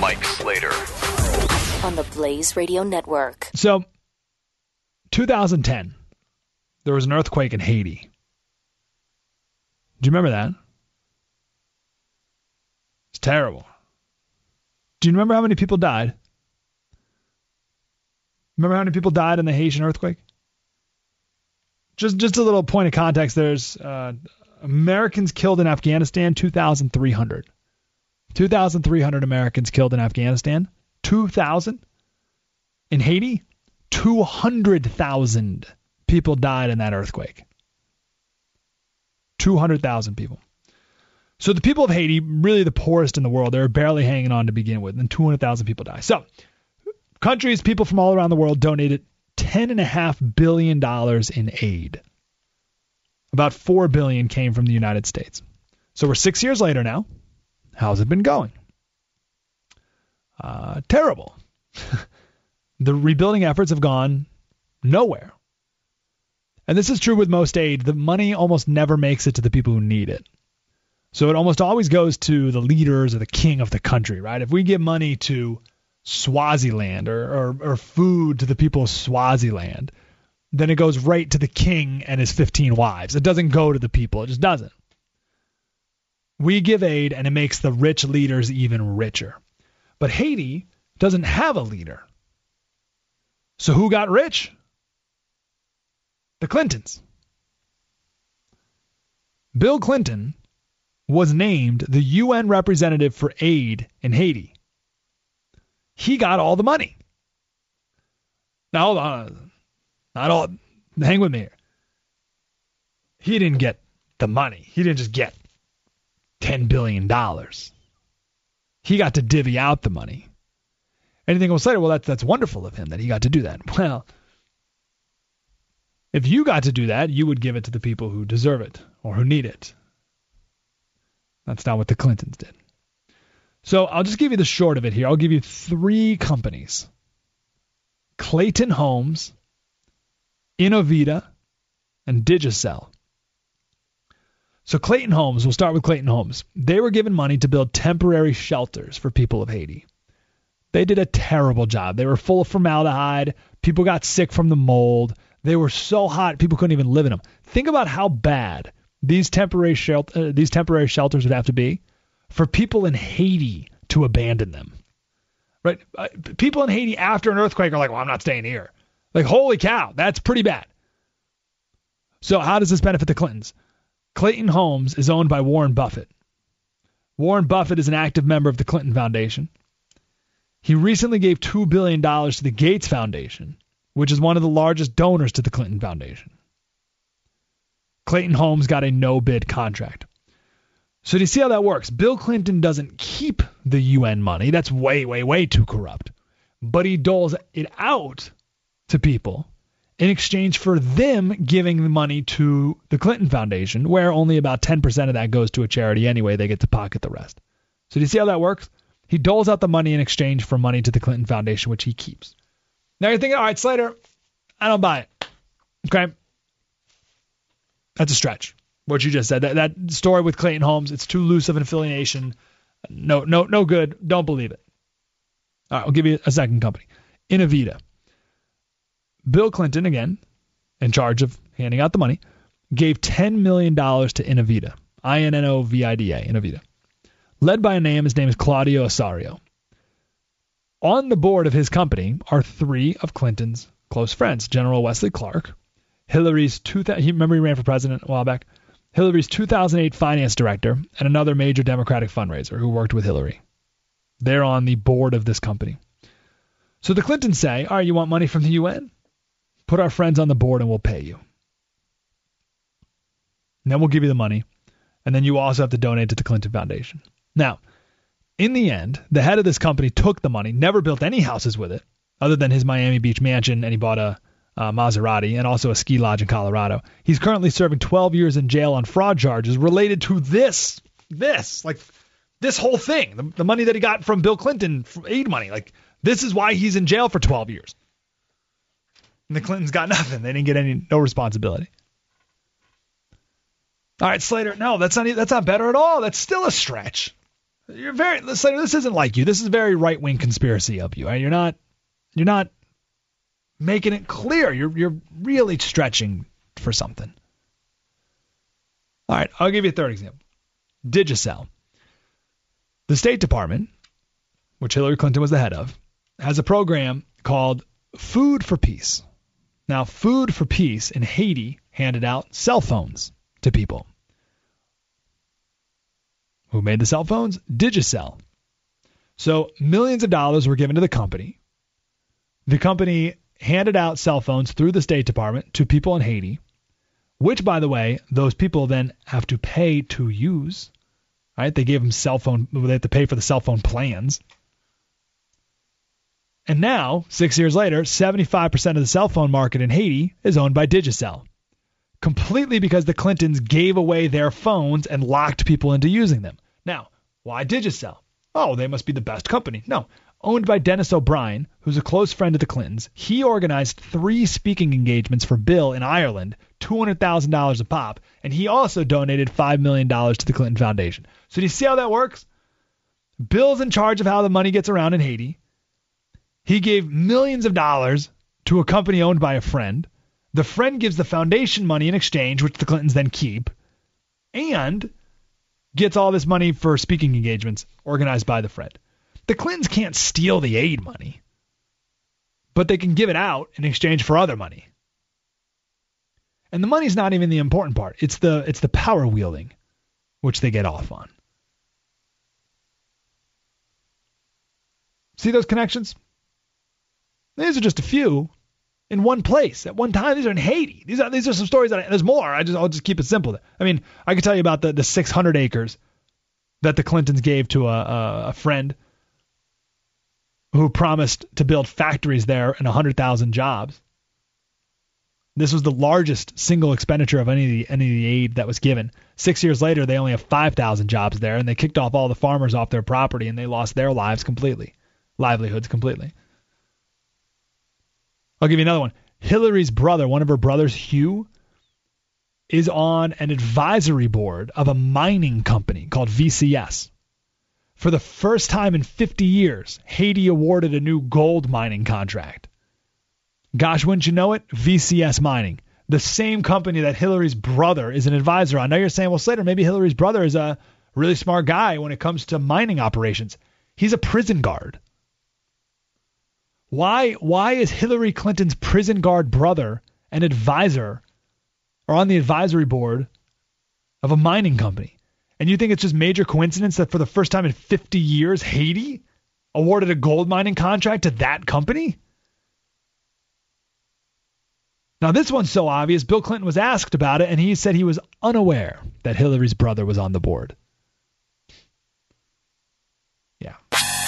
Mike Slater. on the Blaze Radio Network. So, 2010, there was an earthquake in Haiti. Do you remember that? It's terrible. Do you remember how many people died? Remember how many people died in the Haitian earthquake? Just just a little point of context. There's uh, Americans killed in Afghanistan, 2,300. 2,300 Americans killed in Afghanistan. 2,000 in Haiti. 200,000 people died in that earthquake. 200,000 people. So the people of Haiti, really the poorest in the world, they're barely hanging on to begin with, and 200,000 people die. So countries, people from all around the world donated $10.5 billion in aid. About 4 billion came from the United States. So we're six years later now. How's it been going? Uh, terrible. the rebuilding efforts have gone nowhere. And this is true with most aid. The money almost never makes it to the people who need it. So it almost always goes to the leaders or the king of the country, right? If we give money to Swaziland or, or, or food to the people of Swaziland, then it goes right to the king and his 15 wives. It doesn't go to the people, it just doesn't. We give aid and it makes the rich leaders even richer. But Haiti doesn't have a leader. So who got rich? The Clintons. Bill Clinton was named the UN representative for aid in Haiti. He got all the money. Now, on. Not all. Hang with me here. He didn't get the money. He didn't just get $10 billion. He got to divvy out the money. Anything will say, well, that's, that's wonderful of him that he got to do that. Well, if you got to do that, you would give it to the people who deserve it or who need it. That's not what the Clintons did. So I'll just give you the short of it here. I'll give you three companies Clayton Homes, Innovida, and Digicel. So Clayton Homes, we'll start with Clayton Homes. They were given money to build temporary shelters for people of Haiti. They did a terrible job. They were full of formaldehyde. People got sick from the mold. They were so hot people couldn't even live in them. Think about how bad these temporary shelter, uh, these temporary shelters would have to be for people in Haiti to abandon them. Right? Uh, people in Haiti after an earthquake are like, "Well, I'm not staying here." Like, holy cow, that's pretty bad. So, how does this benefit the Clintons? Clayton Homes is owned by Warren Buffett. Warren Buffett is an active member of the Clinton Foundation. He recently gave $2 billion to the Gates Foundation, which is one of the largest donors to the Clinton Foundation. Clayton Homes got a no bid contract. So do you see how that works? Bill Clinton doesn't keep the UN money. That's way, way, way too corrupt. But he doles it out to people in exchange for them giving the money to the Clinton Foundation, where only about 10% of that goes to a charity anyway. They get to pocket the rest. So do you see how that works? He doles out the money in exchange for money to the Clinton Foundation, which he keeps. Now you're thinking, all right, Slater, I don't buy it. Okay. That's a stretch. What you just said. That, that story with Clayton Homes, it's too loose of an affiliation. No, no, no good. Don't believe it. All right, I'll give you a second company. Innovida. Bill Clinton, again, in charge of handing out the money, gave $10 million to Innovida. I N N O V I D A, Innovida. Led by a name, his name is Claudio Osorio. On the board of his company are three of Clinton's close friends General Wesley Clark, Hillary's 2000, he remember he ran for president a while back. Hillary's 2008 finance director and another major Democratic fundraiser who worked with Hillary. They're on the board of this company. So the Clintons say, "All right, you want money from the UN? Put our friends on the board and we'll pay you. And then we'll give you the money, and then you also have to donate to the Clinton Foundation." Now, in the end, the head of this company took the money, never built any houses with it, other than his Miami Beach mansion, and he bought a, a Maserati and also a ski lodge in Colorado. He's currently serving 12 years in jail on fraud charges related to this, this, like this whole thing, the, the money that he got from Bill Clinton, aid money. Like this is why he's in jail for 12 years. And the Clintons got nothing. They didn't get any no responsibility. All right, Slater. No, that's not that's not better at all. That's still a stretch. You're very Slater. This isn't like you. This is very right wing conspiracy of you. Right? You're not you're not making it clear. You're you're really stretching for something. All right, I'll give you a third example. Digicel. The State Department, which Hillary Clinton was the head of, has a program called Food for Peace. Now, Food for Peace in Haiti handed out cell phones to people. Who made the cell phones? Digicel. So millions of dollars were given to the company. The company handed out cell phones through the State Department to people in Haiti, which, by the way, those people then have to pay to use. Right? They gave them cell phone. They have to pay for the cell phone plans. And now, six years later, 75% of the cell phone market in Haiti is owned by Digicel completely because the Clintons gave away their phones and locked people into using them. Now, why Digicel? Oh, they must be the best company. No, owned by Denis O'Brien, who's a close friend of the Clintons. He organized three speaking engagements for Bill in Ireland, $200,000 a pop, and he also donated $5 million to the Clinton Foundation. So do you see how that works? Bill's in charge of how the money gets around in Haiti. He gave millions of dollars to a company owned by a friend. The friend gives the foundation money in exchange, which the Clintons then keep, and gets all this money for speaking engagements organized by the friend. The Clintons can't steal the aid money, but they can give it out in exchange for other money. And the money's not even the important part. It's the it's the power wielding which they get off on. See those connections? These are just a few in one place at one time. These are in Haiti. These are these are some stories that I, there's more. I just I'll just keep it simple. I mean, I could tell you about the the 600 acres that the Clintons gave to a, a, friend who promised to build factories there and 100,000 jobs. This was the largest single expenditure of any of the any of the aid that was given. Six years later, they only have 5,000 jobs there, and they kicked off all the farmers off their property, and they lost their lives completely, livelihoods completely. I'll give you another one. Hillary's brother, one of her brothers, Hugh, is on an advisory board of a mining company called VCS. For the first time in 50 years, Haiti awarded a new gold mining contract. Gosh, wouldn't you know it? VCS Mining, the same company that Hillary's brother is an advisor on. Now you're saying, well, Slater, maybe Hillary's brother is a really smart guy when it comes to mining operations. He's a prison guard. Why why is Hillary Clinton's prison guard brother an advisor or on the advisory board of a mining company? And you think it's just major coincidence that for the first time in 50 years Haiti awarded a gold mining contract to that company? Now, this one's so obvious, Bill Clinton was asked about it, and he said he was unaware that Hillary's brother was on the board.